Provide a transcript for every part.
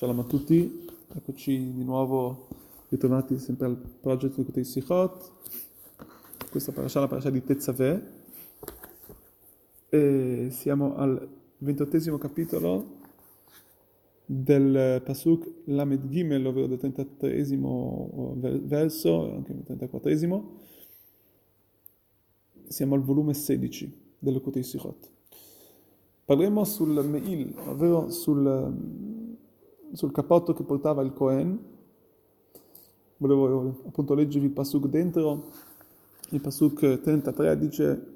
Shalom a tutti, eccoci di nuovo ritrovati sempre al progetto di Kutei Sichot, questa è la parasha di Tetzaveh, e siamo al ventottesimo capitolo del Pasuk Lamed Gimel, ovvero del 33esimo verso, anche il 34esimo, siamo al volume 16 del Kutei Sichot. Parleremo sul Meil, ovvero sul sul cappotto che portava il Cohen. Volevo appunto leggervi il Pasuk dentro. Il Pasuk 33 dice,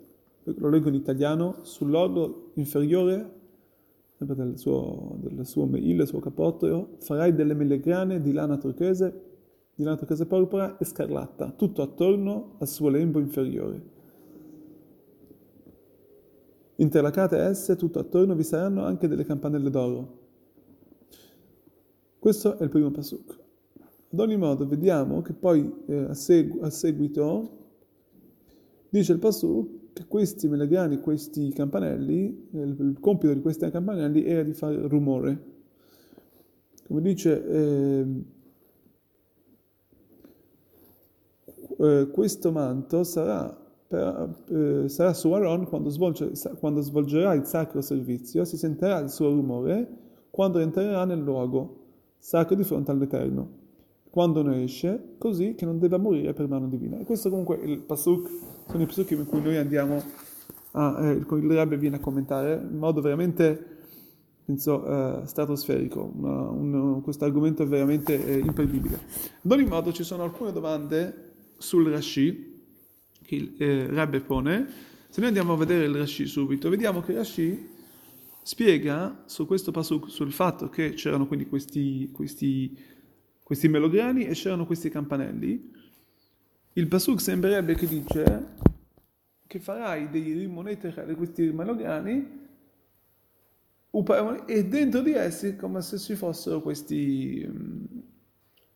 lo leggo in italiano, sull'orlo inferiore del suo, del suo meil, del suo cappotto, farai delle melegrane di lana turchese, di lana turchese porpora e scarlatta, tutto attorno al suo lembo inferiore. Interlacate esse, tutto attorno vi saranno anche delle campanelle d'oro questo è il primo pasuk. Ad ogni modo, vediamo che poi eh, a, segu- a, seguito dice il pasuk che questi melegrani, questi campanelli, eh, il, il, compito di questi campanelli era di fare rumore. Come dice, eh, eh, questo manto sarà, per, eh, sarà su Aaron quando, svolge, quando svolgerà il sacro servizio, si sentirà il suo rumore quando entrerà nel luogo sacro di fronte all'Eterno. Quando ne esce, così che non debba morire per mano divina. E questo comunque il pasuk, sono i pasuk in cui noi andiamo a, eh, il Rebbe viene a commentare in modo veramente, penso, eh, stratosferico. Questo argomento è veramente eh, imperdibile. Ad ogni modo ci sono alcune domande sul Rashi che il eh, Rebbe pone. Se noi andiamo a vedere il Rashi subito, vediamo che Rashi spiega su questo pasuk, sul fatto che c'erano quindi questi, questi, questi melograni e c'erano questi campanelli, il pasuk sembrerebbe che dice che farai dei rimonete di questi melograni e dentro di essi come se ci fossero questi,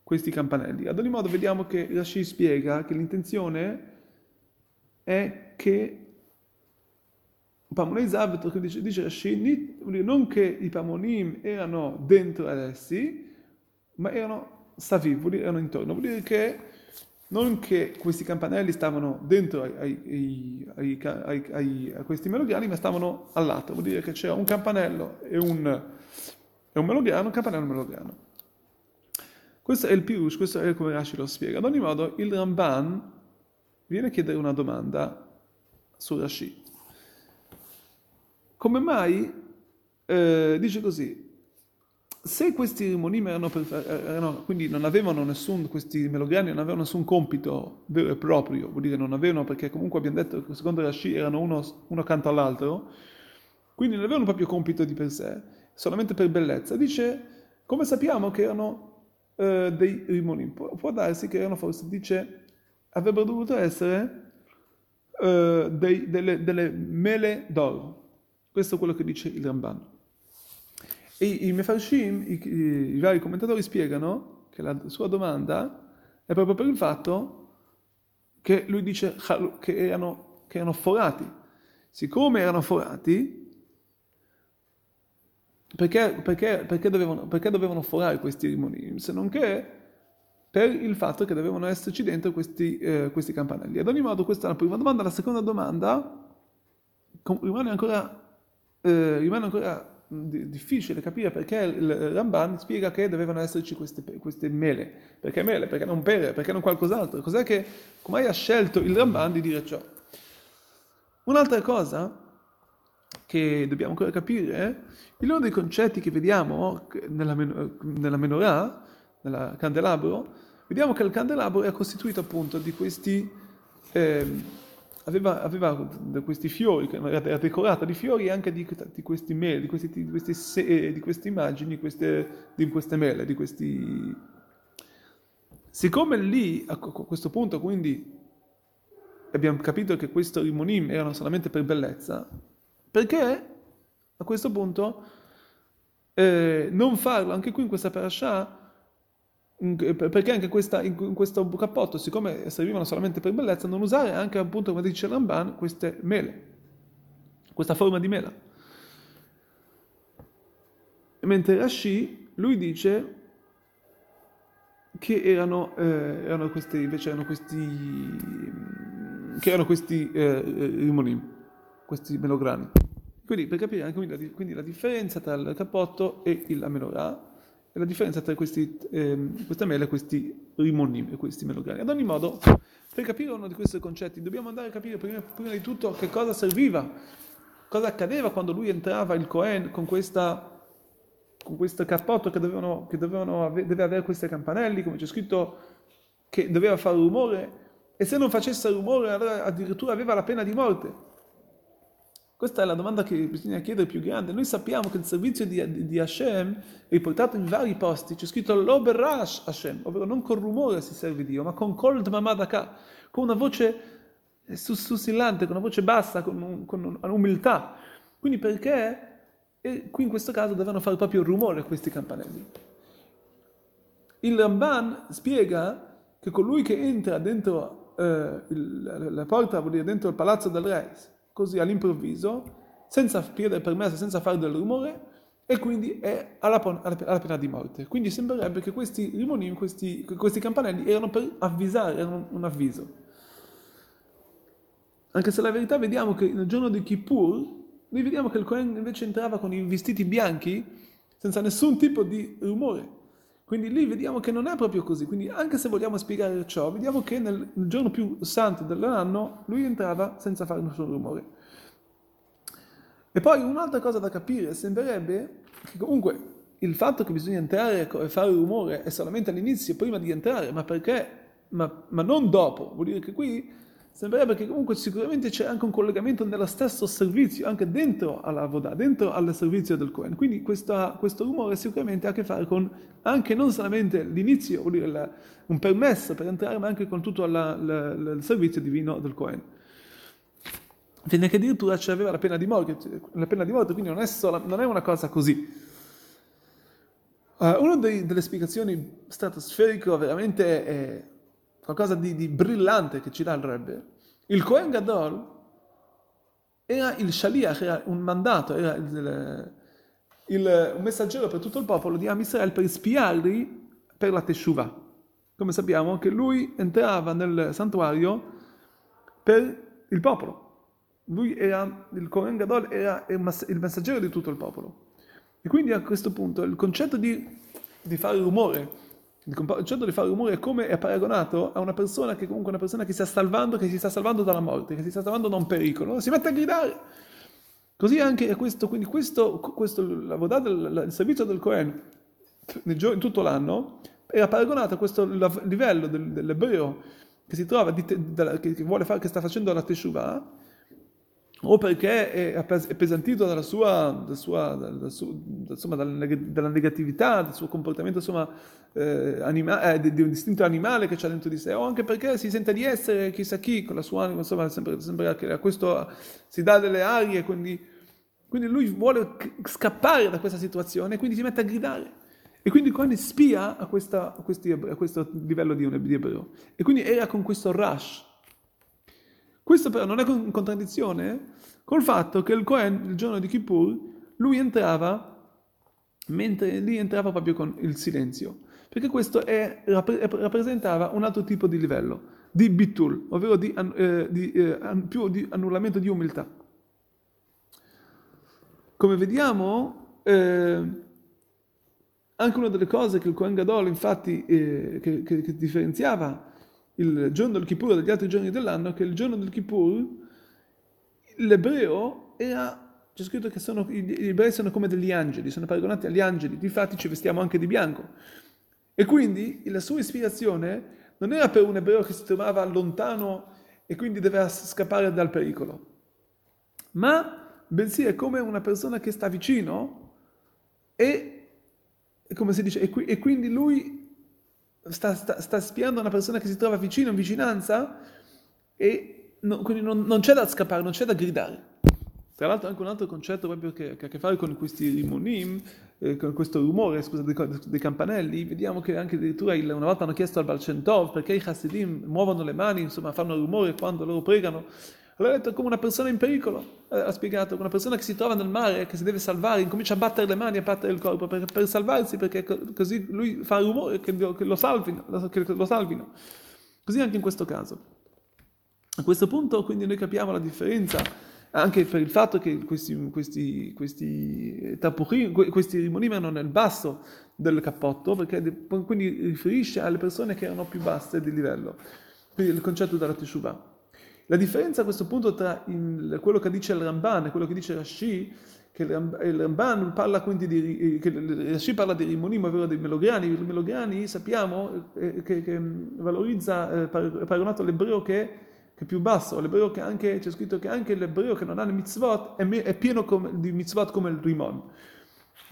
questi campanelli. Ad ogni modo vediamo che Rashi spiega che l'intenzione è che Pamonei Zav, dice, dice Rashi, non che i Pamonim erano dentro ad essi, ma erano Saviv, vuol dire erano intorno, vuol dire che non che questi campanelli stavano dentro ai, ai, ai, a questi melodiani, ma stavano al lato, vuol dire che c'era un campanello e un, e un melodiano, un campanello e un melodiano. Questo è il Pirush, questo è come Rashi lo spiega. Ad ogni modo, il Ramban viene a chiedere una domanda su Rashi. Come mai eh, dice così? Se questi rimonim erano, per, erano, quindi non avevano nessun, questi melograni non avevano nessun compito vero e proprio, vuol dire non avevano, perché comunque abbiamo detto che secondo Rashi erano uno, uno accanto all'altro, quindi non avevano proprio compito di per sé, solamente per bellezza. Dice, come sappiamo che erano eh, dei rimonim? Può, può, darsi che erano forse, dice, avrebbero dovuto essere eh, dei, delle, delle mele d'oro. Questo è quello che dice il Ramban. E i Mefarshim, i, i, vari commentatori spiegano che la sua domanda è proprio per il fatto che lui dice che erano, che erano forati. Siccome erano forati, perché, perché, perché, dovevano, perché dovevano forare questi rimonim? Se non che per il fatto che dovevano esserci dentro questi, eh, questi campanelli. Ad ogni modo, questa è la prima domanda. La seconda domanda rimane ancora eh, rimane ancora difficile capire perché il Ramban spiega che dovevano esserci queste, queste, mele. Perché mele? Perché non pere? Perché non qualcos'altro? Cos'è che, come ha scelto il Ramban di dire ciò? Un'altra cosa che dobbiamo ancora capire è uno dei concetti che vediamo nella, nella menorah, nel candelabro, vediamo che il candelabro è costituito appunto di questi... Eh, aveva, aveva questi fiori, era decorata di fiori e anche di, di questi mele, di, questi, di, questi se, eh, di queste immagini, queste, di queste mele, di questi... Siccome lì, a questo punto, quindi, abbiamo capito che questi rimonim erano solamente per bellezza, perché a questo punto eh, non farlo anche qui in questa parasha perché anche questa, in questo cappotto, siccome servivano solamente per bellezza, non usare anche appunto, come dice Ramban, queste mele, questa forma di mela. Mentre Rashi lui dice che erano, eh, erano questi, invece erano questi, che erano questi eh, rimonim, questi melograni. Quindi per capire anche quindi la, quindi la differenza tra il cappotto e il menorah la differenza tra questi, eh, questa mela e questi rimonim e questi melograni. Ad ogni modo, per capire uno di questi concetti dobbiamo andare a capire prima, prima di tutto che cosa serviva, cosa accadeva quando lui entrava il Cohen con questa con questo cappotto che, dovevano, che dovevano ave, deve avere questi campanelli, come c'è scritto che doveva fare rumore, e se non facesse rumore allora addirittura aveva la pena di morte. Questa è la domanda che bisogna chiedere più grande. Noi sappiamo che il servizio di, di, Hashem è riportato in vari posti, c'è scritto l'oberash Hashem, ovvero non con rumore si serve Dio, ma con kol dmamadaka, con una voce sussillante, con una voce bassa, con, con un'umiltà. Quindi perché e qui in questo caso devono fare proprio rumore questi campanelli. Il Ramban spiega che colui che entra dentro eh, il, la porta, vuol dire dentro il palazzo del re, così all'improvviso, senza chiedere permesso, senza fare del rumore, e quindi è alla, pena di morte. Quindi sembrerebbe che questi rimonim, questi, questi campanelli erano per avvisare, erano un avviso. Anche se la verità vediamo che nel giorno di Kippur noi vediamo che il Cohen invece entrava con i vestiti bianchi senza nessun tipo di rumore. Quindi lì vediamo che non è proprio così. Quindi anche se vogliamo spiegare ciò, vediamo che nel, nel giorno più santo dell'anno lui entrava senza fare nessun rumore. E poi un'altra cosa da capire, sembrerebbe che comunque il fatto che bisogna entrare e fare rumore è solamente all'inizio, prima di entrare, ma perché? Ma, ma non dopo. Vuol dire che qui sembrerebbe che comunque sicuramente c'è anche un collegamento nello stesso servizio, anche dentro alla Vodà, dentro al servizio del Cohen. Quindi questa, questo rumore sicuramente ha a che fare con anche non solamente l'inizio, vuol dire la, un permesso per entrare, ma anche con tutto la, la, il servizio divino del Cohen. Fino che addirittura ci aveva la pena di morte, la pena di morte quindi non è, solo, non è una cosa così. Uh, una delle spiegazioni stratosferiche veramente è qualcosa di, di brillante che ci dà il Rebbe. Il Kohen Gadol era il Shaliach, era un mandato, era il, il, un messaggero per tutto il popolo di Am Israel per spiarli per la Teshuvah. Come sappiamo che lui entrava nel santuario per il popolo. Lui era, il Kohen Gadol era il messaggero di tutto il popolo. E quindi a questo punto il concetto di, di fare rumore il concetto di fare rumore è come è paragonato a una persona che comunque è una persona che si sta salvando, che si sta salvando dalla morte, che si sta salvando da un pericolo, si mette a gridare. Così anche questo, quindi questo, questo il servizio del Cohen in tutto l'anno era paragonato a questo livello dell'ebreo che si trova, che, vuole fare, che sta facendo la Teshuvah, o perché è appesantito dalla sua, dalla, sua, dalla, sua, insomma, dalla negatività, del suo comportamento insomma, eh, anima, eh, di, un istinto animale che c'è dentro di sé, o anche perché si sente di essere chissà chi, con la sua anima, insomma, sembra, sembra che a questo si dà delle arie, quindi, quindi lui vuole scappare da questa situazione, quindi si mette a gridare. E quindi Cohen spia a, questa, a, questi, a questo livello di, di ebreo. E quindi era con questo rush, questo però non è in contraddizione col fatto che il Cohen, il giorno di Kippur, lui entrava, mentre lì entrava proprio con il silenzio, perché questo è, rappresentava un altro tipo di livello, di bitul, ovvero di, eh, di, eh, più di annullamento di umiltà. Come vediamo, eh, anche una delle cose che il Kohen Gadol, infatti, eh, che, che, che differenziava il giorno del Kippur dagli altri giorni dell'anno, che il giorno del Kippur l'ebreo era, c'è scritto che sono, gli ebrei sono come degli angeli, sono paragonati agli angeli, difatti ci vestiamo anche di bianco. E quindi la sua ispirazione non era per un ebreo che si trovava lontano e quindi doveva scappare dal pericolo, ma bensì è come una persona che sta vicino e, come si dice, e quindi lui sta, sta, sta, spiando una persona che si trova vicino, in vicinanza, e no, quindi non, non, c'è da scappare, non c'è da gridare. Tra l'altro anche un altro concetto proprio che, che ha a che fare con questi rimonim, eh, con questo rumore scusa, dei, dei, campanelli, vediamo che anche addirittura il, una volta hanno chiesto al Balcentov perché i Hasidim muovono le mani, insomma fanno rumore quando loro pregano. Allora ha detto come una persona in pericolo, eh, ha spiegato, una persona che si trova nel mare, che si deve salvare, incomincia a battere le mani, a battere il corpo per, per salvarsi, perché così lui fa rumore che, che, lo salvino, che lo salvino. Così anche in questo caso. A questo punto quindi noi capiamo la differenza anche per il fatto che questi, questi, questi, tapurim, questi rimanevano nel basso del cappotto, perché quindi riferisce alle persone che erano più basse di livello. Quindi il concetto della Teshuvah. La differenza a questo punto tra il, quello che dice il Ramban e quello che dice Rashi, che il Ramban parla quindi di, che Rashi parla di rimonim, ovvero dei melograni, i melograni sappiamo eh, che, che, valorizza, eh, paragonato all'ebreo che, che, è più basso, l'ebreo che anche, c'è scritto che anche l'ebreo che non ha le mitzvot è, pieno di mitzvot come il rimon.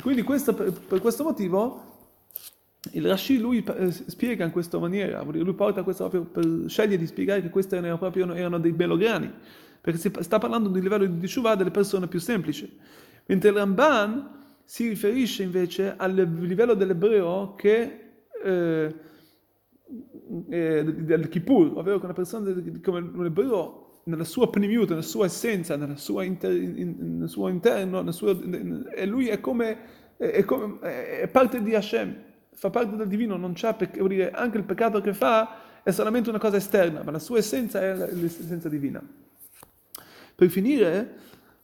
Quindi questo, per questo motivo il Rashi lui eh, spiega in questa maniera, lui porta questo proprio per scegliere di spiegare che questi erano, proprio, erano dei melograni, perché sta parlando di un livello di Teshuvah delle persone più semplici. Mentre il Ramban si riferisce invece al livello dell'ebreo che eh, eh, del Kippur, ovvero che una persona come un ebreo nella sua pnimiut, nella sua essenza, nella sua inter, in, nel suo interno, nel suo, e lui è come, è, come, è parte di Hashem fa parte del divino, non c'ha, vuol dire, anche il peccato che fa è solamente una cosa esterna, ma la sua essenza è l'essenza divina. Per finire,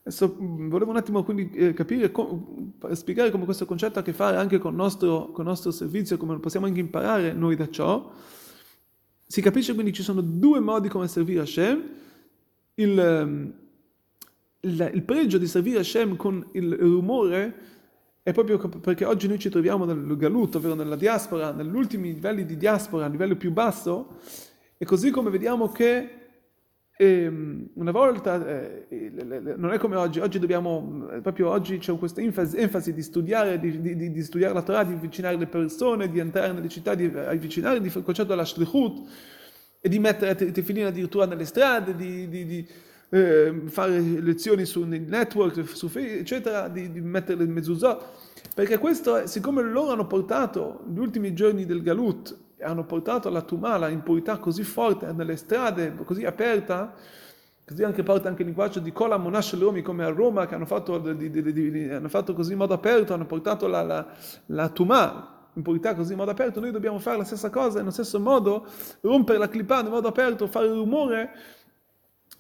volevo un attimo quindi eh, capire, com, spiegare come questo concetto ha a che fare anche con il nostro, con il nostro servizio, come possiamo anche imparare noi da ciò. Si capisce quindi ci sono due modi come servire Hashem. Il, ehm, il, il pregio di servire Hashem con il rumore è proprio perché oggi noi ci troviamo nel galut, ovvero nella diaspora, negli ultimi livelli di diaspora, a livello più basso, e così come vediamo che eh, una volta, eh, non è come oggi, oggi dobbiamo, eh, proprio oggi c'è questa enfasi, enfasi di, studiare, di, di, di, studiare la Torah, di avvicinare le persone, di entrare nelle città, di avvicinare il concetto della shlichut, e di mettere tefilina addirittura nelle strade, di eh, fare lezioni su network, su Facebook, eccetera, di, di metterle in mezzuzot, perché questo, siccome loro hanno portato gli ultimi giorni del Galut, hanno portato la Tumà, la impurità così forte nelle strade, così aperta, così anche porta anche il linguaggio di Kola Monash Romi come a Roma, che hanno fatto, di, di, di, hanno fatto così in modo aperto, hanno portato la, la, la Tumà, impurità così in modo aperto, noi dobbiamo fare la stessa cosa, nello stesso modo, rompere la clippa in modo aperto, fare rumore,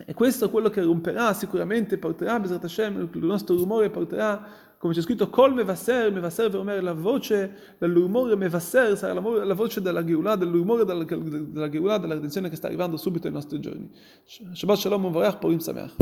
e questo è quello che romperà, sicuramente porterà, Besrat Hashem, il nostro rumore porterà, come c'è scritto, Kol Mevasser, Mevasser per la voce dell'umore Mevasser, sarà la, voce della Geulah, dell'umore della, della Geulah, della redenzione che sta arrivando subito ai nostri giorni. Shabbat Shalom, Uvarech, Purim Sameach.